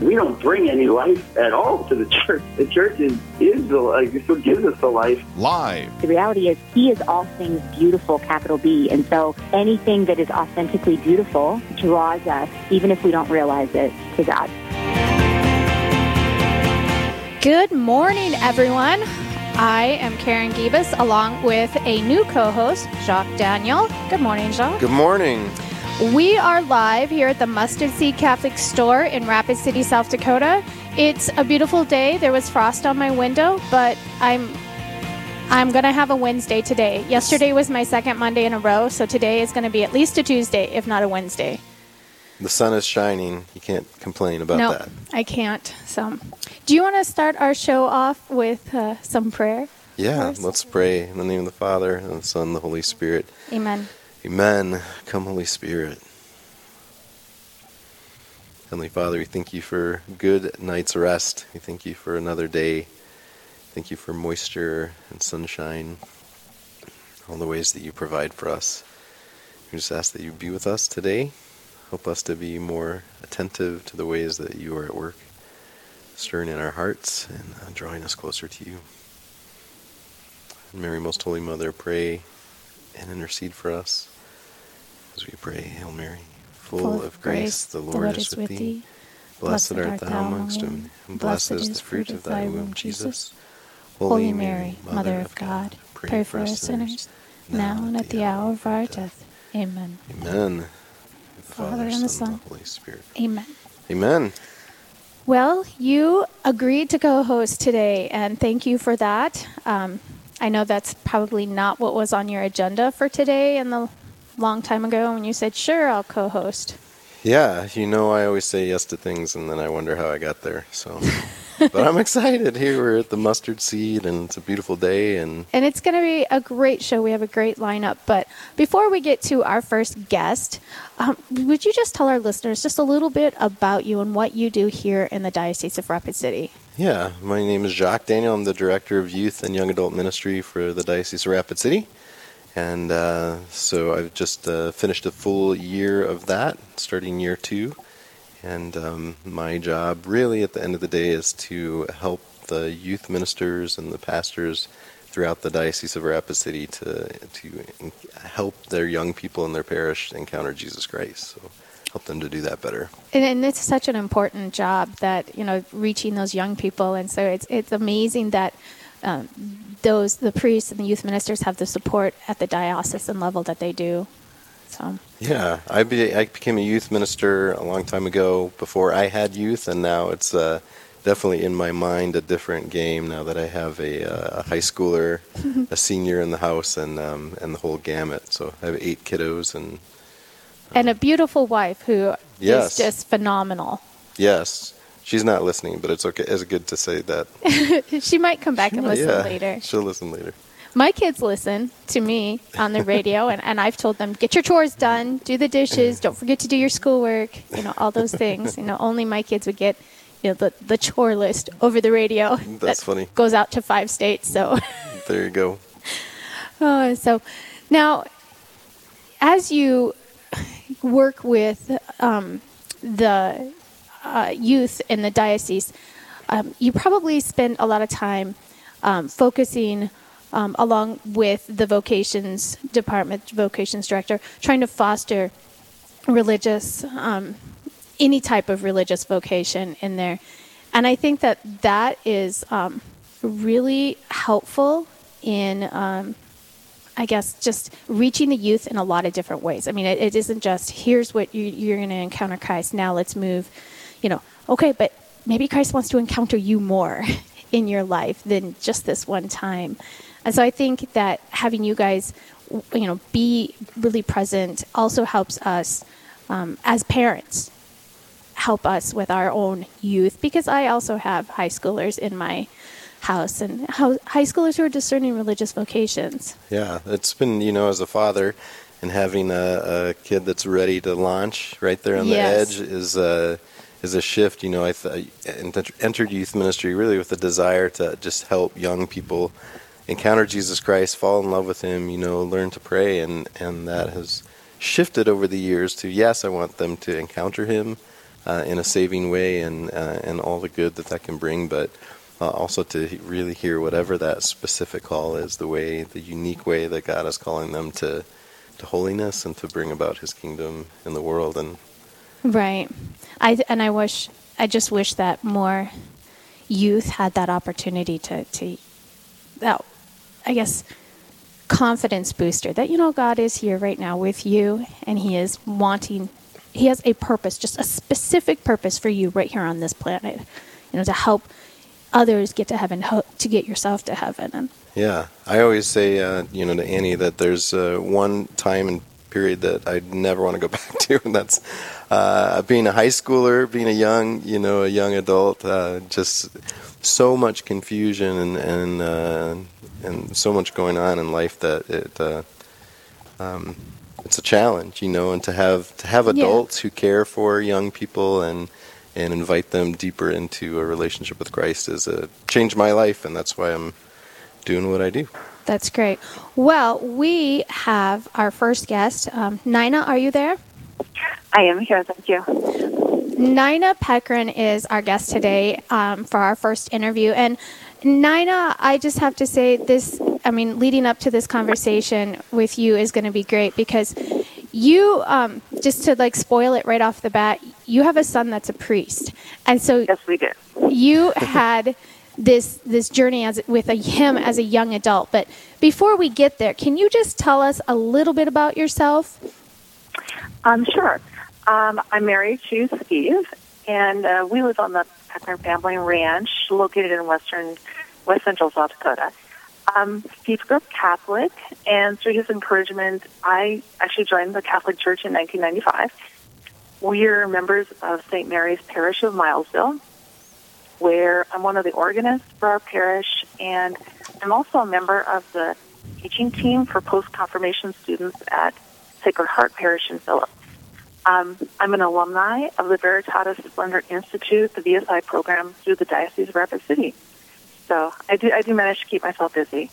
We don't bring any life at all to the church. The church is, is the life. It's what gives us the life. Live. The reality is, He is all things beautiful, capital B. And so anything that is authentically beautiful draws us, even if we don't realize it, to God. Good morning, everyone. I am Karen Gibas along with a new co host, Jacques Daniel. Good morning, Jacques. Good morning. We are live here at the Mustard Seed Catholic Store in Rapid City, South Dakota. It's a beautiful day. There was frost on my window, but I'm I'm going to have a Wednesday today. Yesterday was my second Monday in a row, so today is going to be at least a Tuesday, if not a Wednesday. The sun is shining. You can't complain about no, that. I can't. So, do you want to start our show off with uh, some prayer? Yeah, First? let's pray in the name of the Father, and the Son, and the Holy Spirit. Amen. Amen. Come, Holy Spirit. Heavenly Father, we thank you for good night's rest. We thank you for another day. Thank you for moisture and sunshine, all the ways that you provide for us. We just ask that you be with us today. Help us to be more attentive to the ways that you are at work, stirring in our hearts and uh, drawing us closer to you. Mary, Most Holy Mother, pray and intercede for us as we pray, Hail Mary, full, of grace, the Lord, is with thee. Blessed art thou amongst women, and blessed is the fruit of thy womb, Jesus. Holy Mary, Mother of God, pray for us sinners, now and at the hour of our death. Amen. Amen. Father, and the Son. Holy Spirit. Amen. Amen. Well, you agreed to co host today, and thank you for that. Um, I know that's probably not what was on your agenda for today and the long time ago when you said, sure, I'll co host. Yeah, you know, I always say yes to things, and then I wonder how I got there. So, but I'm excited. Here we're at the Mustard Seed, and it's a beautiful day. And And it's going to be a great show. We have a great lineup. But before we get to our first guest, um, would you just tell our listeners just a little bit about you and what you do here in the Diocese of Rapid City? yeah, my name is Jacques Daniel. I'm the director of youth and young adult ministry for the Diocese of Rapid City. And uh, so I've just uh, finished a full year of that, starting year two. And um, my job, really, at the end of the day, is to help the youth ministers and the pastors throughout the Diocese of Rapid City to to help their young people in their parish encounter Jesus Christ. So help them to do that better. And, and it's such an important job that you know reaching those young people, and so it's it's amazing that um, those the priests and the youth ministers have the support at the diocesan level that they do. So Yeah, I, be, I became a youth minister a long time ago before I had youth, and now it's uh, definitely in my mind a different game now that I have a, uh, a high schooler, a senior in the house, and um, and the whole gamut. So I have eight kiddos, and and a beautiful wife who is Yes. just phenomenal. yes, she's not listening, but it's okay. It's good to say that. she might come back and listen yeah, later. she'll listen later. My kids listen to me on the radio, and, and I've told them, get your chores done, do the dishes, don't forget to do your schoolwork, you know, all those things. You know, only my kids would get, you know, the, the chore list over the radio. That's that funny. Goes out to five states, so. There you go. Oh, so now, as you work with um, the uh, youth in the diocese, um, you probably spend a lot of time um, focusing, um, along with the vocations department, vocations director, trying to foster religious, um, any type of religious vocation in there. And I think that that is um, really helpful in um, I guess just reaching the youth in a lot of different ways. I mean, it, it isn't just here's what you, you're going to encounter Christ. Now let's move. You know, okay, but maybe Christ wants to encounter you more in your life than just this one time. And so I think that having you guys, you know, be really present also helps us um, as parents help us with our own youth because I also have high schoolers in my house and how, high schoolers who are discerning religious vocations. Yeah, it's been, you know, as a father and having a, a kid that's ready to launch right there on Yes. the edge is uh, is a shift. You know, I th- entered youth ministry really with a desire to just help young people encounter Jesus Christ, fall in love with Him. You know, learn to pray, and and that has shifted over the years to yes, I want them to encounter Him uh, in a saving way, and uh, and all the good that that can bring, but. Uh, also to really hear whatever that specific call is, the way, the unique way that God is calling them to, to holiness and to bring about His kingdom in the world, and Right. I and I wish I just wish that more youth had that opportunity to to that I guess confidence booster that you know God is here right now with you and he is wanting he has a purpose, just a specific purpose for you right here on this planet. You know, to help others get to heaven, to get yourself to heaven. And yeah, I always say, uh, you know, to Annie that there's uh, one time and period that I'd never want to go back to, and that's uh, being a high schooler, being a young, you know, a young adult. Uh, just so much confusion and and uh, and so much going on in life that it uh, um, it's a challenge, you know, and to have to have adults yeah. who care for young people and and invite them deeper into a relationship with Christ is a changed my life, and that's why I'm doing what I do. That's great. Well, we have our first guest. Um, Nina, are you there? I am here. Thank you. Nina Pekron is our guest today um, for our first interview. And Nina, I just have to say this I mean, leading up to this conversation with you is going to be great because you, um, just to like spoil it right off the bat, you have a son that's a priest. And so yes, we do. You had this this journey as with a, him as a young adult. But before we get there, can you just tell us a little bit about yourself? Um, sure. Um, I'm married to Steve, and uh, we live on the Pekron Family Ranch, located in western West Central South Dakota. Um, Steve grew up Catholic, and through his encouragement, I actually joined the Catholic Church in 1995. We are members of St. Mary's Parish of Milesville, where I'm one of the organists for our parish, and I'm also a member of the teaching team for post confirmation students at Sacred Heart Parish in Phillips. Um, I'm an alumni of the Veritatis Splendor Institute, the VSI program through the Diocese of Rapid City. So I do I do manage to keep myself busy.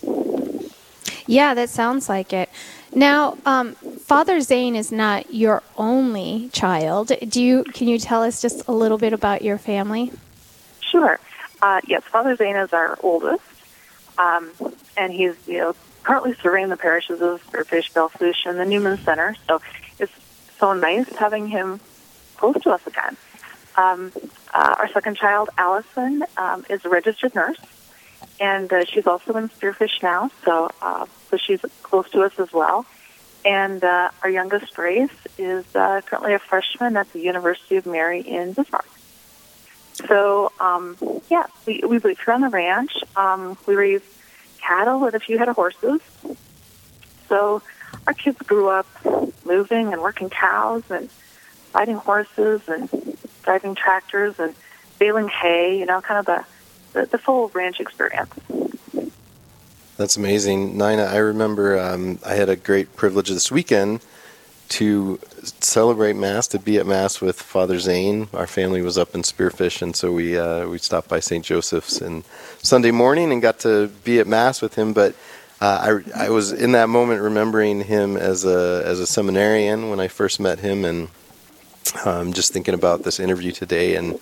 Yeah, that sounds like it. Now, um, Father Zane is not your only child. Do you can you tell us just a little bit about your family? Sure. Uh, yes, Father Zane is our oldest, um, and he's you know currently serving the parishes of Spearfish, Belle and the Newman Center. So it's so nice having him close to us again. Um, uh, our second child, Allison, um, is a registered nurse, and uh, she's also in Spearfish now. So uh, so she's close to us as well. And uh, our youngest, Grace, is uh, currently a freshman at the University of Mary in Bismarck. So, um, yeah, we, we here on the ranch. Um, we raise cattle and a few head of horses. So our kids grew up moving and working cows and riding horses and driving tractors and baling hay, you know, kind of the, the, the full ranch experience. That's amazing. Nina, I remember um, I had a great privilege this weekend to celebrate Mass, to be at Mass with Father Zane. Our family was up in Spearfish, and so we uh, we stopped by St. Joseph's and Sunday morning and got to be at Mass with him. But uh, I, I was in that moment remembering him as a as a seminarian when I first met him, and um, just thinking about this interview today and.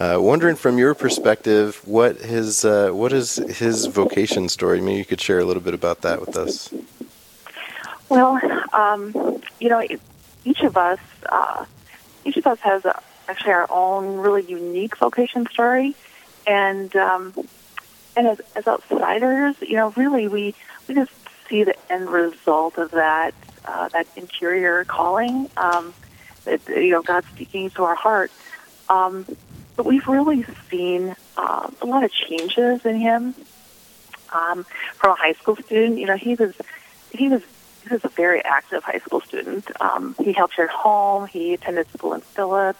Uh, wondering from your perspective, what his uh, what is his vocation story? Maybe you could share a little bit about that with us. Well, um, you know, each of us, uh, each of us has a, actually our own really unique vocation story, and um, and as, as outsiders, you know, really we we just see the end result of that uh, that interior calling um, that you know God speaking to our heart. Um, but we've really seen uh, a lot of changes in him. Um, from a high school student, you know, he was he was he was a very active high school student. Um, he helped here at home. He attended school in Phillips,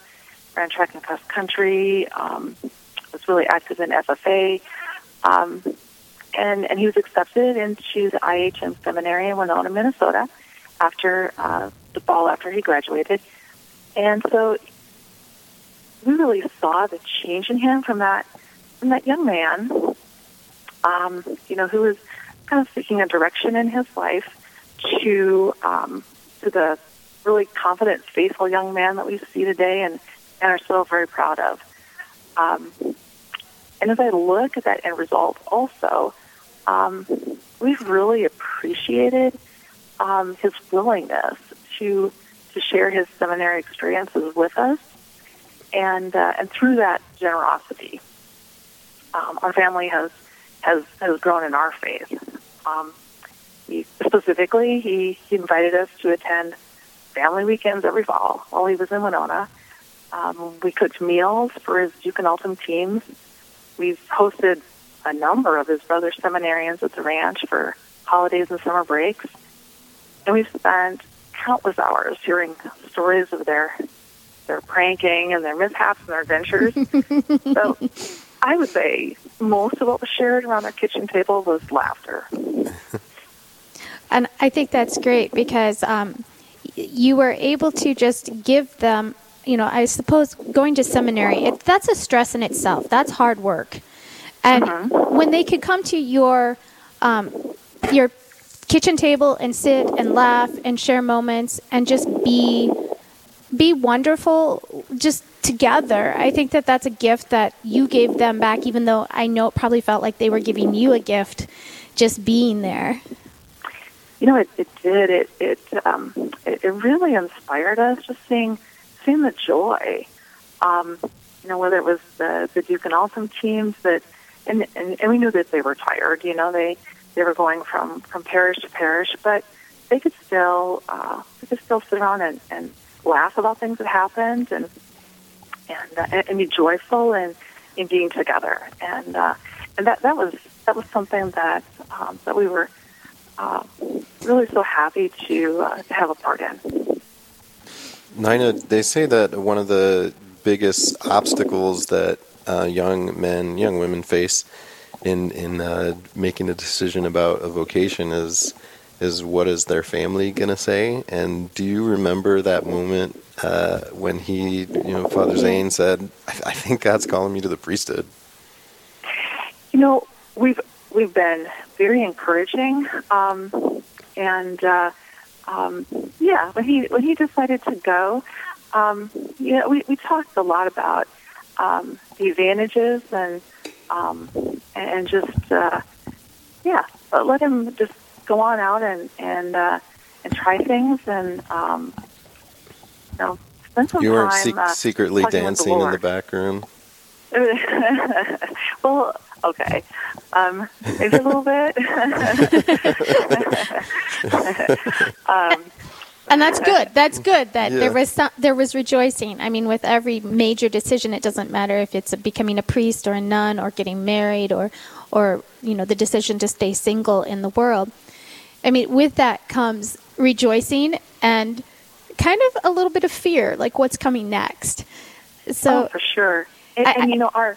ran track and cross country. Um, was really active in FFA, um, and and he was accepted into the IHM seminary in Winona, Minnesota, after uh, the fall after he graduated. And so we really saw the change in him from that from that young man, um, you know, who was kind of seeking a direction in his life to um, to the really confident, faithful young man that we see today and, and are so very proud of. Um, and as I look at that end result, also, um, we've really appreciated um, his willingness to to share his seminary experiences with us, and uh, and through that generosity, um, our family has has has grown in our faith. Um, he, specifically, he, he invited us to attend family weekends every fall while he was in Winona. Um, we cooked meals for his Duc in Altum teams. We've hosted a number of his brother seminarians at the ranch for holidays and summer breaks. And we've spent countless hours hearing stories of their their pranking and their mishaps and their adventures. so I would say most of what was shared around our kitchen table was laughter. And I think that's great because um, you were able to just give them, you know, I suppose going to seminary, it, that's a stress in itself. That's hard work. And Mm-hmm. when they could come to your um, your kitchen table and sit and laugh and share moments and just be be wonderful just together. I think that that's a gift that you gave them back even though I know it probably felt like they were giving you a gift just being there. You know, it, it did. It it, um, it it really inspired us just seeing seeing the joy. Um, you know, whether it was the the Duc in Altum teams that, and, and and we knew that they were tired. You know, they they were going from from parish to parish, but they could still uh, they could still sit around and, and laugh about things that happened and and uh, and be joyful and in being together. And uh, and that that was that was something that um, that we were uh, really so happy to uh, to have a part in. Nina, they say that one of the biggest obstacles that uh, young men, young women face in in uh, making a decision about a vocation is is what is their family going to say? And do you remember that moment uh, when he, you know, Father Zane said, I, "I think God's calling me to the priesthood"? You know, we've we've been very encouraging, um, and uh, um, yeah, when he when he decided to go, um, you know, we we talked a lot about um, the advantages and um, and just uh, yeah, but let him just go on out and and uh, and try things and um, you know spend some You weren't time sec- uh, secretly talking with dancing in the back room. well, okay, um, maybe a little bit. um, And that's good. That's good that Yeah. there was some, there was rejoicing. I mean, with every major decision, it doesn't matter if it's becoming a priest or a nun or getting married or or you know the decision to stay single in the world. I mean, with that comes rejoicing and kind of a little bit of fear, like what's coming next. So oh, for sure. And, I- and you know, our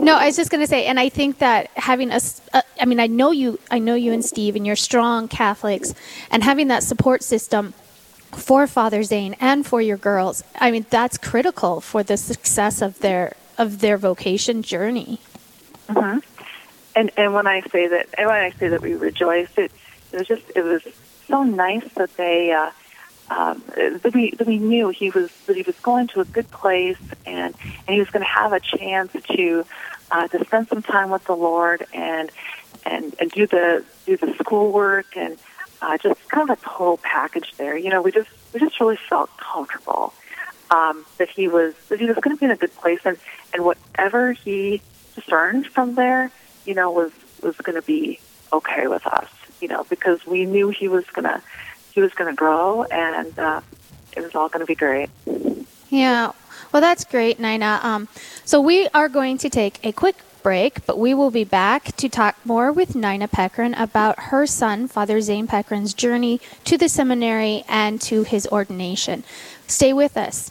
no, I was just going to say, and I think that having us, uh, I mean, I know you, I know you and Steve, and you're strong Catholics, and having that support system for Father Zane and for your girls, I mean, that's critical for the success of their of their vocation journey. hmm And and when I say that, and when I say that we rejoiced, it, it was just it was so nice that they uh, um, that we that we knew he was that he was going to a good place and and he was going to have a chance to uh, to spend some time with the Lord and and and do the do the schoolwork and uh, just kind of a total package there. You know, we just we just really felt comfortable um, that he was that he was going to be in a good place and and whatever he discerned from there, you know, was was going to be okay with us. You know, because we knew he was gonna he was gonna grow and uh, it was all going to be great. Yeah. Well, that's great, Nina. Um, so we are going to take a quick break, but we will be back to talk more with Nina Pekron about her son, Father Zane Pekron's journey to the seminary and to his ordination. Stay with us.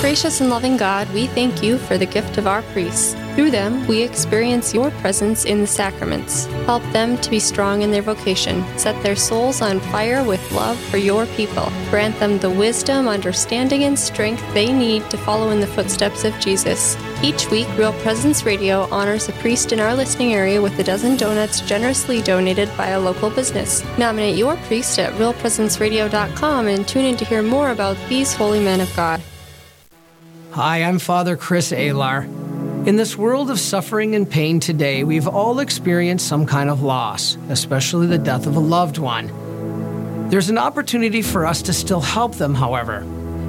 Gracious and loving God, we thank you for the gift of our priests. Through them, we experience your presence in the sacraments. Help them to be strong in their vocation. Set their souls on fire with love for your people. Grant them the wisdom, understanding, and strength they need to follow in the footsteps of Jesus. Each week, Real Presence Radio honors a priest in our listening area with a dozen donuts generously donated by a local business. Nominate your priest at realpresenceradio.com and tune in to hear more about these holy men of God. Hi, I'm Father Chris Alar. In this world of suffering and pain today, we've all experienced some kind of loss, especially the death of a loved one. There's an opportunity for us to still help them, however.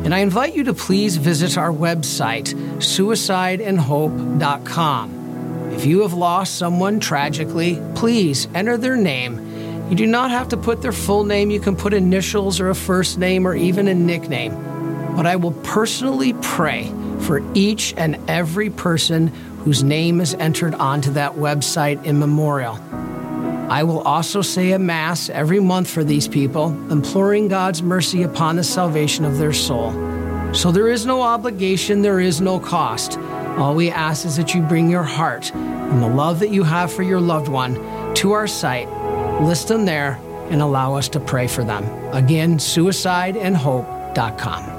And I invite you to please visit our website, suicideandhope.com. If you have lost someone tragically, please enter their name. You do not have to put their full name, you can put initials or a first name or even a nickname but I will personally pray for each and every person whose name is entered onto that website in memorial. I will also say a Mass every month for these people, imploring God's mercy upon the salvation of their soul. So there is no obligation, there is no cost. All we ask is that you bring your heart and the love that you have for your loved one to our site, list them there, and allow us to pray for them. Again, suicideandhope.com.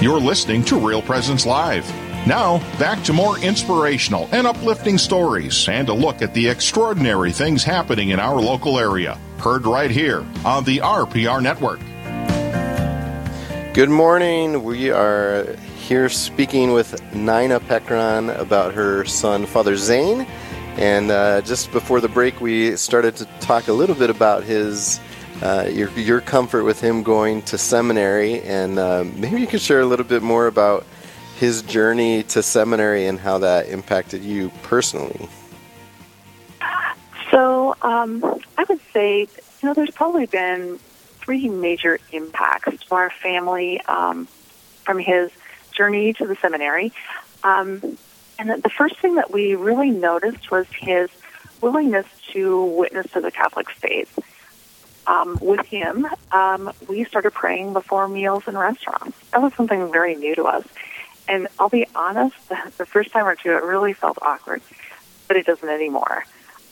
You're listening to Real Presence Live. Now, back to more inspirational and uplifting stories and a look at the extraordinary things happening in our local area. Heard right here on the RPR Network. Good morning. We are here speaking with Nina Pekron about her son, Father Zane. And uh, just before the break, we started to talk a little bit about his uh, your, your comfort with him going to seminary, and uh, maybe you could share a little bit more about his journey to seminary and how that impacted you personally. So um, I would say, you know, there's probably been three major impacts to our family um, from his journey to the seminary. Um, and the first thing that we really noticed was his willingness to witness to the Catholic faith um, with him, um, we started praying before meals in restaurants. That was something very new to us. And I'll be honest, the first time or two, it really felt awkward, but it doesn't anymore.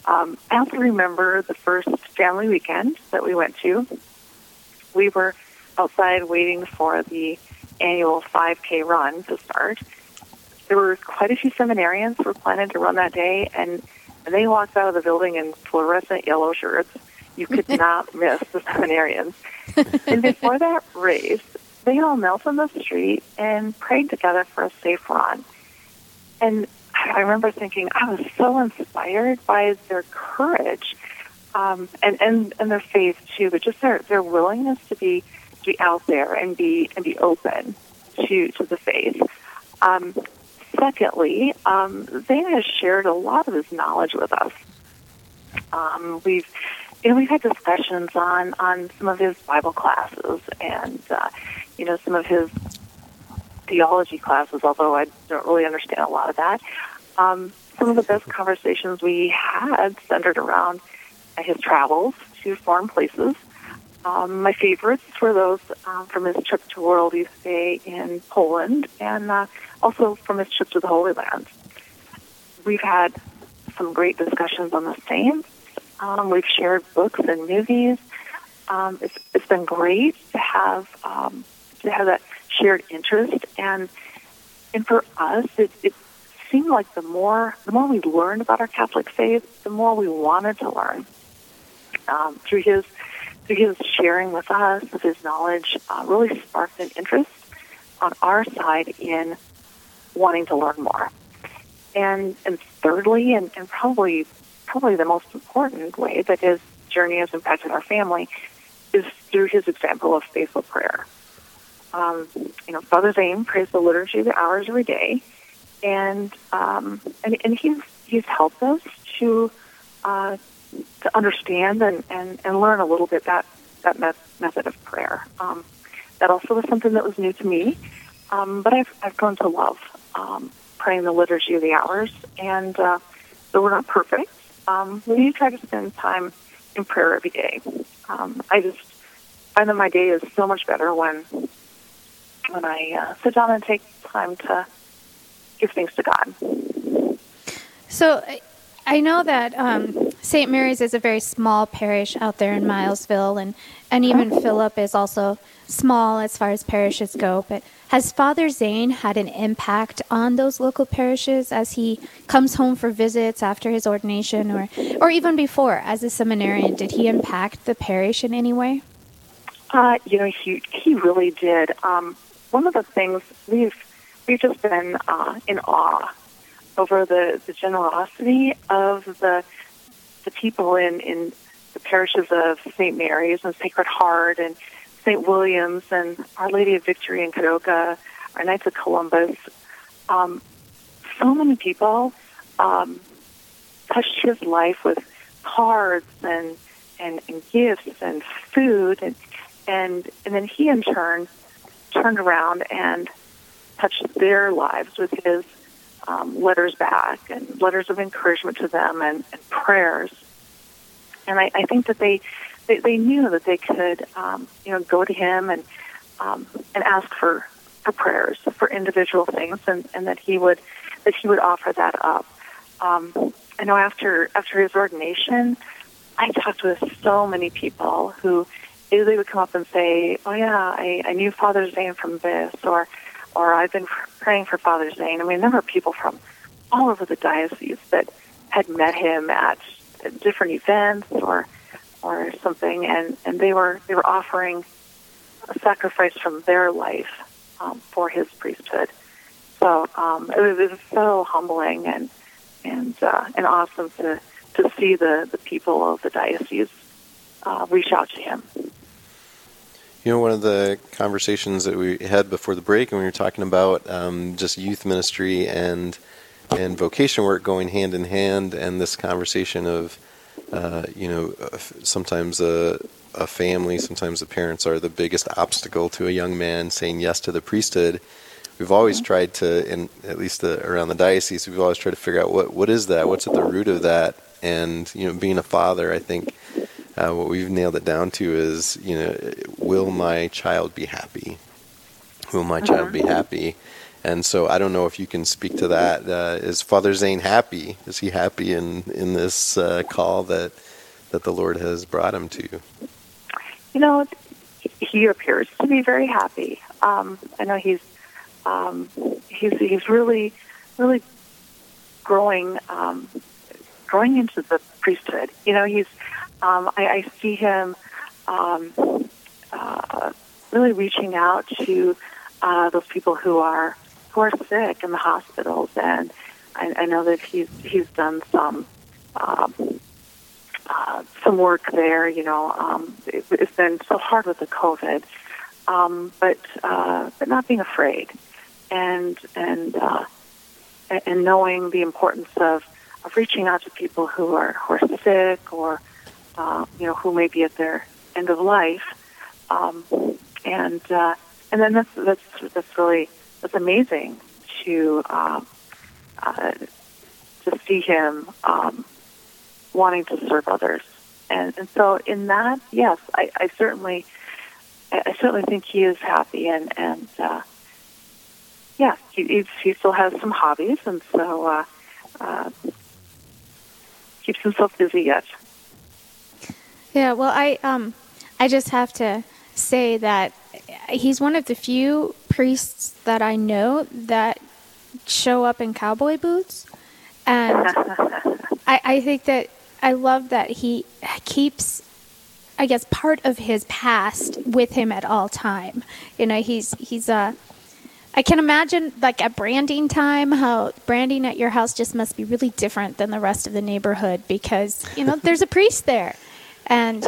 Um, I also remember the first family weekend that we went to. We were outside waiting for the annual 5K run to start. There were quite a few seminarians who were planning to run that day, and they walked out of the building in fluorescent yellow shirts you could not miss the seminarians. and before that race, they all knelt on the street and prayed together for a safe run. And I remember thinking, I was so inspired by their courage um, and, and, and their faith too, but just their, their willingness to be to be out there and be and be open to to the faith. Um, secondly, um, Zane has shared a lot of his knowledge with us. Um, we've you know, we've had discussions on on some of his Bible classes and uh, you know some of his theology classes. Although I don't really understand a lot of that, um, some of the best conversations we had centered around his travels to foreign places. Um, my favorites were those um, from his trip to World Youth Day in Poland and uh, also from his trip to the Holy Land. We've had some great discussions on the saints um, we've shared books and movies. Um, it's, it's been great to have um, to have that shared interest, and and for us, it, it seemed like the more the more we learned about our Catholic faith, the more we wanted to learn. Um, through his through his sharing with us of his knowledge, uh, really sparked an interest on our side in wanting to learn more. And and thirdly, and, and probably probably the most important way that his journey has impacted our family is through his example of faithful prayer. Um, you know, Father Zane prays the liturgy the hours every day, and um, and, and he's he's helped us to uh, to understand and, and, and learn a little bit that that method of prayer. Um, that also was something that was new to me, um, but I've I've grown to love um, praying the liturgy of the hours, and uh, though we're not perfect, um, we do try to spend time in prayer every day. Um, I just find that my day is so much better when when I uh, sit down and take time to give thanks to God. So I know that um, St. Mary's is a very small parish out there in Milesville, and, and even Philip is also small as far as parishes go. But has Father Zane had an impact on those local parishes as he comes home for visits after his ordination, or, or even before as a seminarian? Did he impact the parish in any way? Uh, you know, he he really did. Um, one of the things we've we've just been uh, in awe over the, the generosity of the the people in in the parishes of St. Mary's and Sacred Heart and St. William's and Our Lady of Victory in Kadoka, our Knights of Columbus. Um, so many people um, touched his life with cards and, and, and gifts and food and and and then he in turn turned around and touched their lives with his um, letters back and letters of encouragement to them and, and prayers. And I, I think that they, they they knew that they could um, you know go to him and um, and ask for for prayers for individual things and, and that he would that he would offer that up. Um, I know after after his ordination, I talked with so many people who they would come up and say, "Oh yeah, I, I knew Father Zane from this," or, "Or I've been praying for Father Zane." I mean, there were people from all over the diocese that had met him at different events or or something, and and they were they were offering a sacrifice from their life um, for his priesthood. So um, it, was, it was so humbling and and uh, and awesome to to see the the people of the diocese uh, reach out to him. You know, one of the conversations that we had before the break, and we were talking about um, just youth ministry and and vocation work going hand in hand, and this conversation of, uh, you know, sometimes a, a family, sometimes the parents are the biggest obstacle to a young man saying yes to the priesthood. We've always mm-hmm. tried to, in at least the, around the diocese, we've always tried to figure out what what is that, what's at the root of that, and you know, being a father, I think uh, what we've nailed it down to is, you know, will my child be happy? Will my uh-huh. child be happy? And so I don't know if you can speak to that. Uh, is Father Zane happy? Is he happy in in this uh, call that that the Lord has brought him to? You know, he appears to be very happy. Um, I know he's um, he's he's really really growing um, growing into the priesthood. You know, he's um, I, I see him um, uh, really reaching out to uh, those people who are who are sick in the hospitals, and I, I know that he's he's done some um, uh, some work there. You know, um, it, it's been so hard with the COVID, um, but uh, but not being afraid, and and uh, and knowing the importance of of reaching out to people who are who are sick or uh, you know, who may be at their end of life, um, and uh, and then that's that's that's really that's amazing to uh, uh, to see him um, wanting to serve others, and and so in that, yes, I, I certainly I certainly think he is happy, and and uh, yeah, he he still has some hobbies, and so uh, uh, keeps himself busy yet. Yeah, well, I um, I just have to say that he's one of the few priests that I know that show up in cowboy boots, and I, I think that I love that he keeps, I guess, part of his past with him at all time. You know, he's he's a. Uh, I can imagine, like at branding time, how branding at your house just must be really different than the rest of the neighborhood because you know there's a priest there and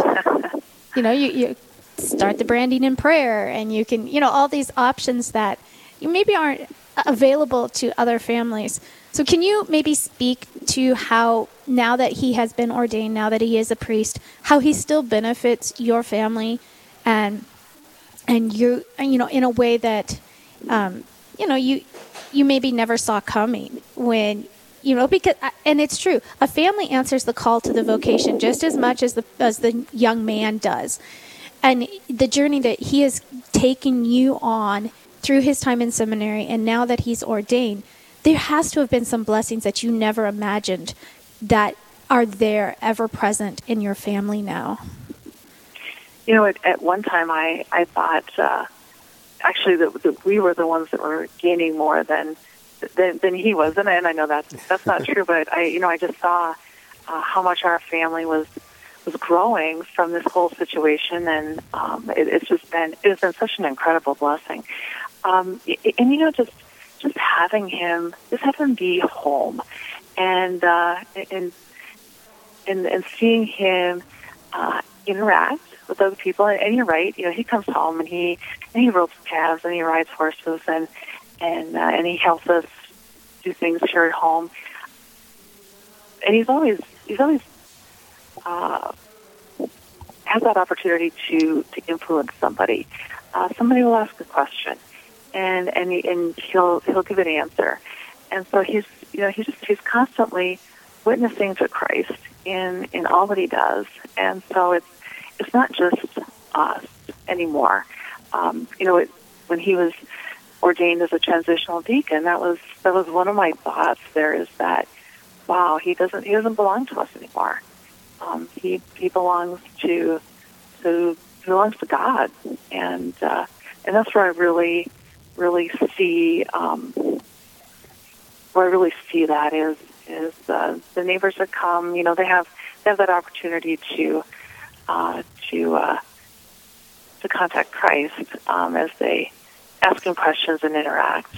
you know, you, you start the branding in prayer, and you can, you know, all these options that you maybe aren't available to other families. So, can you maybe speak to how, now that he has been ordained, now that he is a priest, how he still benefits your family, and and you, you know, in a way that, um, you know, you you maybe never saw coming when you know because and it's true a family answers the call to the vocation just as much as the as the young man does and the journey that he has taken you on through his time in seminary and now that he's ordained there has to have been some blessings that you never imagined that are there ever present in your family now you know at, at one time i i thought uh actually that, that we were the ones that were gaining more than than, than he was, and, and I know that's that's not true. But I, you know, I just saw uh, how much our family was was growing from this whole situation, and um, it, it's just been it has been such an incredible blessing. Um, and you know, just just having him, just have him be home, and uh, and and and seeing him uh, interact with other people. And you're right, you know, he comes home and he and he ropes calves and he rides horses and and uh, and he helps us do things here at home. And he's always he's always uh, has that opportunity to to influence somebody. Uh, somebody will ask a question, and and and he'll he'll give an answer. And so he's you know he's just he's constantly witnessing to Christ in in all that he does. And so it's it's not just us anymore. Um, you know, it, when he was ordained as a transitional deacon, that was that was one of my thoughts. There is that, wow, he doesn't he doesn't belong to us anymore. Um, he he belongs to to belongs to God, and uh, and that's where I really really see um, where I really see that is is uh, the neighbors that come. You know, they have they have that opportunity to uh, to uh, to contact Christ um, as they ask him questions and interact.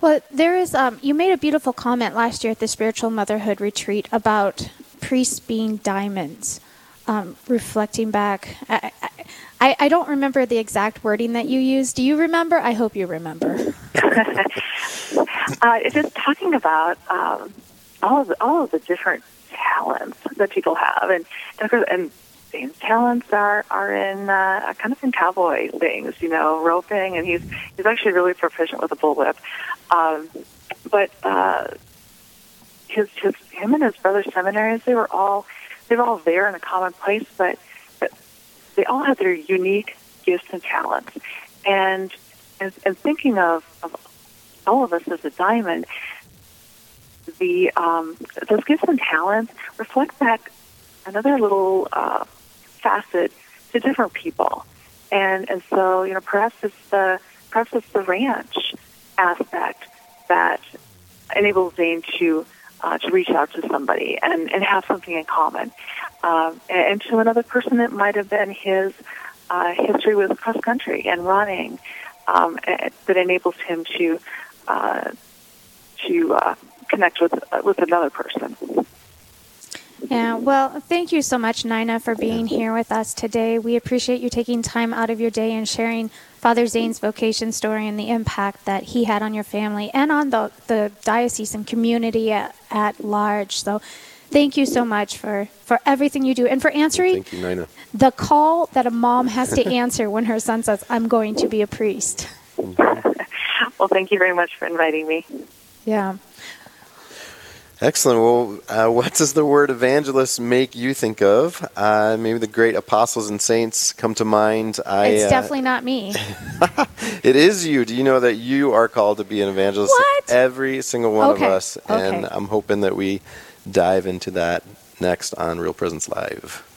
Well, there is. Um, you made a beautiful comment last year at the Spiritual Motherhood Retreat about priests being diamonds. Um, reflecting back, I, I, I, don't remember the exact wording that you used. Do you remember? I hope you remember. uh, just talking about um, all of the, all of the different talents that people have, and and, and Dane's talents are are in uh, kind of in cowboy things, you know, roping, and he's he's actually really proficient with a bullwhip. Um, but uh, his his him and his brother seminaries, they were all they were all there in a common place, but but they all had their unique gifts and talents. And and, and thinking of, of all of us as a diamond, the um, those gifts and talents reflect back another little uh, facet to different people. And and so, you know, perhaps it's the perhaps it's the ranch aspect that enables Zane to uh, to reach out to somebody and, and have something in common. Um, and, to another person, it might have been his uh, history with cross country and running um, that enables him to uh, to uh, connect with with another person. Yeah, well, thank you so much, Nina, for being here with us today. We appreciate you taking time out of your day and sharing Father Zane's vocation story and the impact that he had on your family and on the, the diocese and community at, at large. So, thank you so much for, for everything you do and for answering you, the call that a mom has to answer when her son says, I'm going to be a priest. well, thank you very much for inviting me. Yeah. Excellent. Well, uh, what does the word evangelist make you think of? Uh, maybe the great apostles and saints come to mind. I, it's uh, definitely not me. it is you. Do you know that you are called to be an evangelist? What? Every single one okay. of us. And okay. I'm hoping that we dive into that next on Real Presence Live.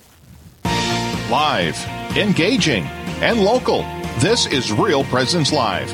Live, engaging, and local. This is Real Presence Live,